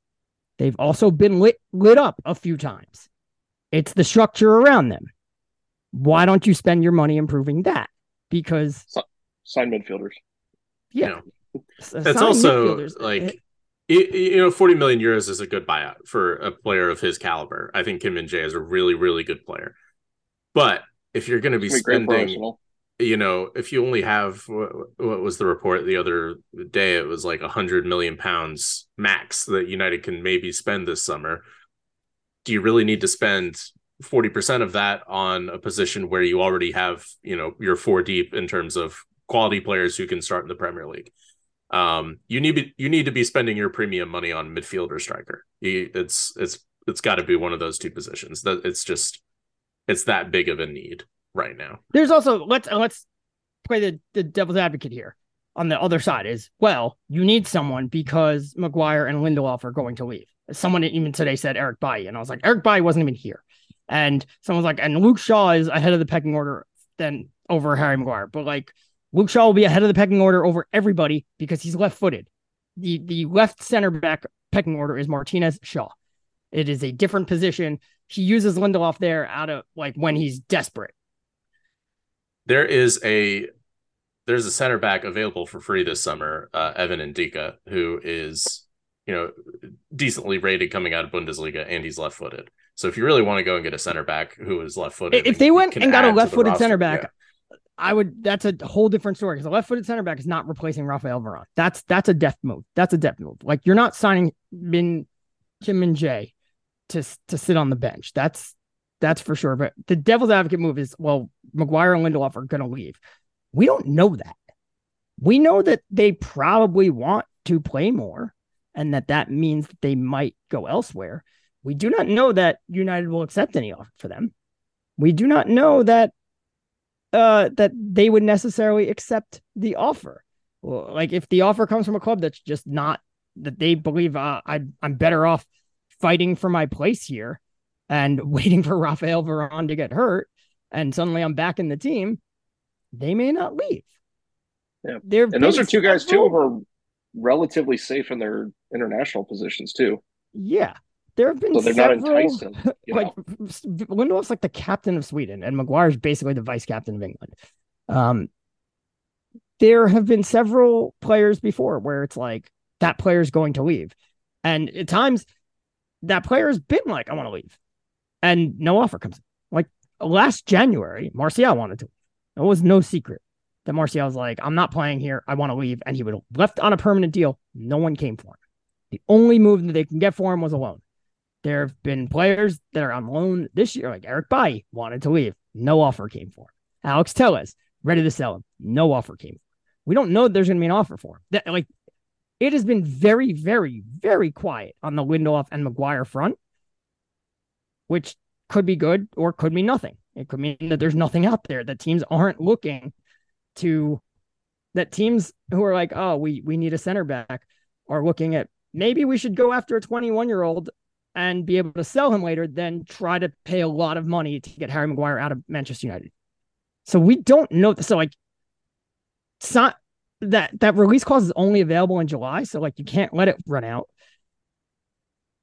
they've also been lit lit up a few times. It's the structure around them. Why don't you spend your money improving that? Because Sign midfielders. yeah, know, That's sign also midfielders. like It- y- you know, 40 million euros is a good buyout for a player of his caliber. I think Kim Min Jae is a really, really good player. But if you're going to be It's gonna be great for spending, you know, if you only have what, what was the report the other day? It was like a hundred million pounds max that United can maybe spend this summer. Do you really need to spend 40% of that on a position where you already have, you know, you're four deep in terms of quality players who can start in the Premier League? Um, you need you need to be spending your premium money on midfielder striker. It's it's it's got to be one of those two positions. That it's just it's that big of a need right now. There's also let's let's play the, the devil's advocate here. On the other side is well, you need someone because Maguire and Lindelof are going to leave. Someone even today said Eric Bailly, and I was like, Eric Bailly wasn't even here. And someone's like, and Luke Shaw is ahead of the pecking order than over Harry Maguire. But like Luke Shaw will be ahead of the pecking order over everybody because he's left footed. The the left center back pecking order is Martinez Shaw. It is a different position. He uses Lindelof there out of like when he's desperate. there is a there's a center back available for free this summer, uh, Evan N'Dicka, who is you know decently rated coming out of Bundesliga, and he's left footed. So if you really want to go and get a center back who is left footed, If they went and got a left left-footed center back, I would. That's a whole different story because a left-footed center back is not replacing Rafael Varane. That's that's a depth move. That's a depth move. Like you're not signing Min Kim and Jay to to sit on the bench. That's that's for sure. But the devil's advocate move is well, Maguire and Lindelof are going to leave. We don't know that. We know that they probably want to play more, and that that means that they might go elsewhere. We do not know that United will accept any offer for them. We do not know that uh that they would necessarily accept the offer. Like if the offer comes from a club that's just not that they believe uh, I I'm better off fighting for my place here and waiting for Rafael Varane to get hurt, and suddenly I'm back in the team, they may not leave. Yeah, There and those are two guys too who are relatively safe in their international positions too. Yeah, there have been So they're several, not enticing. You like know? Lindelof's like the captain of Sweden, and Maguire's basically the vice captain of England. Um, there have been several players before where it's like that player's going to leave, and at times that player's been like, "I want to leave," and no offer comes. In. Like last January, Martial wanted to. It was no secret that Martial was like, "I'm not playing here. I want to leave," and he would have left on a permanent deal. No one came for him. The only move that they can get for him was a loan. There have been players that are on loan this year, like Eric Bailly wanted to leave. No offer came for him. Alex Telles, ready to sell him. No offer came. We don't know there's going to be an offer for him. That, like, it has been very, very, very quiet on the Lindelof and Maguire front, which could be good or could mean nothing. It could mean that there's nothing out there that teams aren't looking to that teams who are like, oh, we we need a center back are looking at maybe we should go after a 21 year old and be able to sell him later than try to pay a lot of money to get Harry Maguire out of Manchester United. So we don't know. So like, so that that release clause is only available in July. So like, you can't let it run out.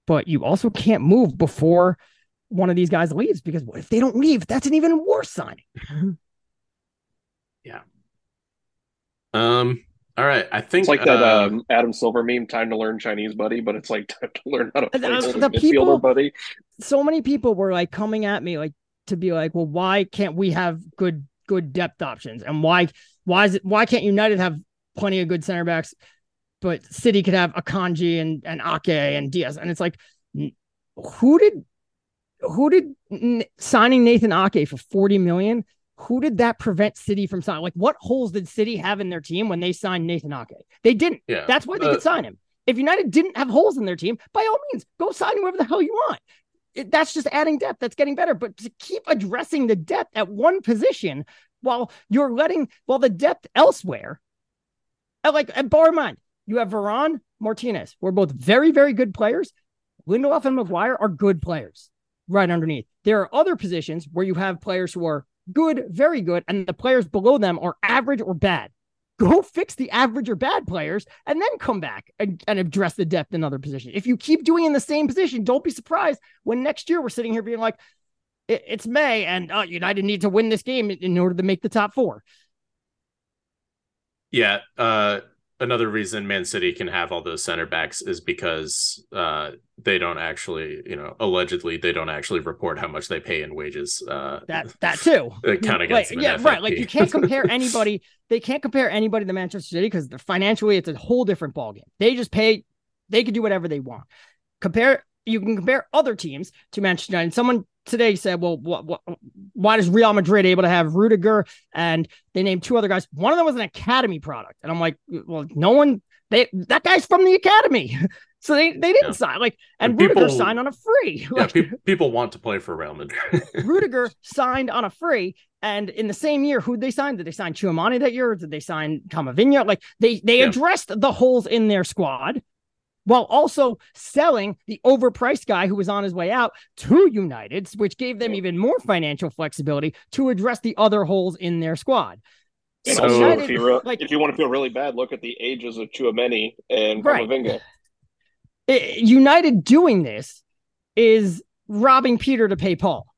But you also can't move before one of these guys leaves because what if they don't leave? That's an even worse signing. Yeah. Um. All right. I think It's like that uh, um, Adam Silver meme, "Time to learn Chinese, buddy," but it's like time to learn how to play Uh, holding the midfielder, people- buddy. so many people were like coming at me like to be like, well, why can't we have good good depth options? And why why is it why can't United have plenty of good center backs, but City could have Akanji and and Ake and Dias? And it's like, who did who did n- signing Nathan Ake for 40 million? Who did that prevent City from signing? Like, what holes did City have in their team when they signed Nathan Ake? They didn't. yeah. That's why they Uh, could sign him. If United didn't have holes in their team, by all means, go sign whoever the hell you want. It- that's just adding depth. That's getting better. But to keep addressing the depth at one position while you're letting, while the depth elsewhere, and like, at bear in mind, you have Varane, Martinez. We're both very, very good players. Lindelof and Maguire are good players right underneath. There are other positions where you have players who are good, very good, and the players below them are average or bad go fix the average or bad players and then come back and, and address the depth in other positions. If you keep doing in the same position, don't be surprised when next year we're sitting here being like, "It- it's May and uh, United need to win this game in order to make the top four. Yeah. Uh, another reason Man City can have all those center backs is because uh, they don't actually, you know, allegedly they don't actually report how much they pay in wages. Uh, That that too. It Like, gets them an yeah, right. Like you can't compare anybody. They can't compare anybody to Manchester City because financially it's a whole different ballgame. They just pay. They can do whatever they want. Compare. You can compare other teams to Manchester United. Someone today said, "Well, what, what, why does Real Madrid able to have Rudiger and they named two other guys? One of them was an academy product." And I'm like, "Well, no one. They that guy's from the academy." So they, they didn't Yeah. sign like and, And Rudiger people- signed on a free. yeah, Like, pe- people want to play for Real Madrid. Rudiger signed on a free, and in the same year, who'd they sign? Did they sign Tchouameni that year? Or did they sign Camavinga? Like they they Yeah. addressed the holes in their squad while also selling the overpriced guy who was on his way out to United, which gave them even more financial flexibility to address the other holes in their squad. And So- United, if you re- like- if you want to feel really bad, look at the ages of Tchouameni and Right. Camavinga. United doing this is robbing Peter to pay Paul.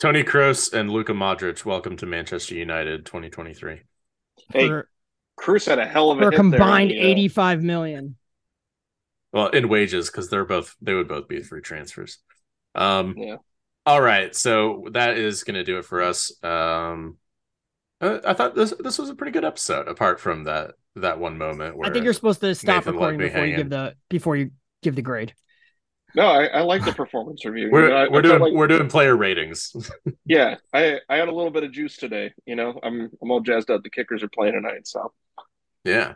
Toni Kroos and Luka Modric, welcome to Manchester United 2023. Hey, for, Kroos had a hell of a for a hit there in combined the, uh, 85 million. Well, in wages because they're both they would both be free transfers. Um, Yeah. All right, so that is going to do it for us. Um, uh, I thought this this was a pretty good episode, apart from that that one moment where I think you're supposed to stop Nathan recording left me before you give the before you give the grade. No, I, I like the performance review. we're You know, I- we're I doing like- we're doing player ratings. yeah. I I had a little bit of juice today. You know, I'm I'm all jazzed up. The Kickers are playing tonight, so yeah,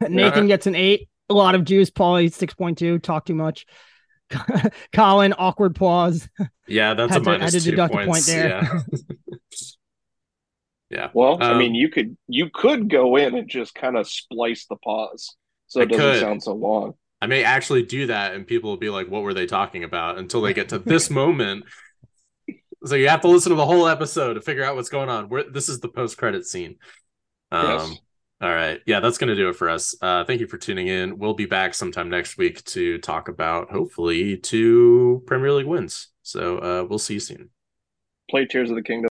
Nathan gets an eight. A lot of juice. Pauly six point two. Talk too much. Colin awkward pause. yeah, that's Had a to- minus had to two deduct a point points. there. Yeah, yeah. well, I Um, mean, you could you could go in and just kind of splice the pause. so it I doesn't could. sound so long. I may actually do that, and people will be like, "What were they talking about?" Until they get to this moment. So you have to listen to the whole episode to figure out what's going on. We're, this is the post-credit scene. Um, Yes. All right, yeah, that's going to do it for us. Uh, thank you for tuning in. We'll be back sometime next week to talk about hopefully two Premier League wins. So uh, we'll see you soon. Play Tears of the Kingdom.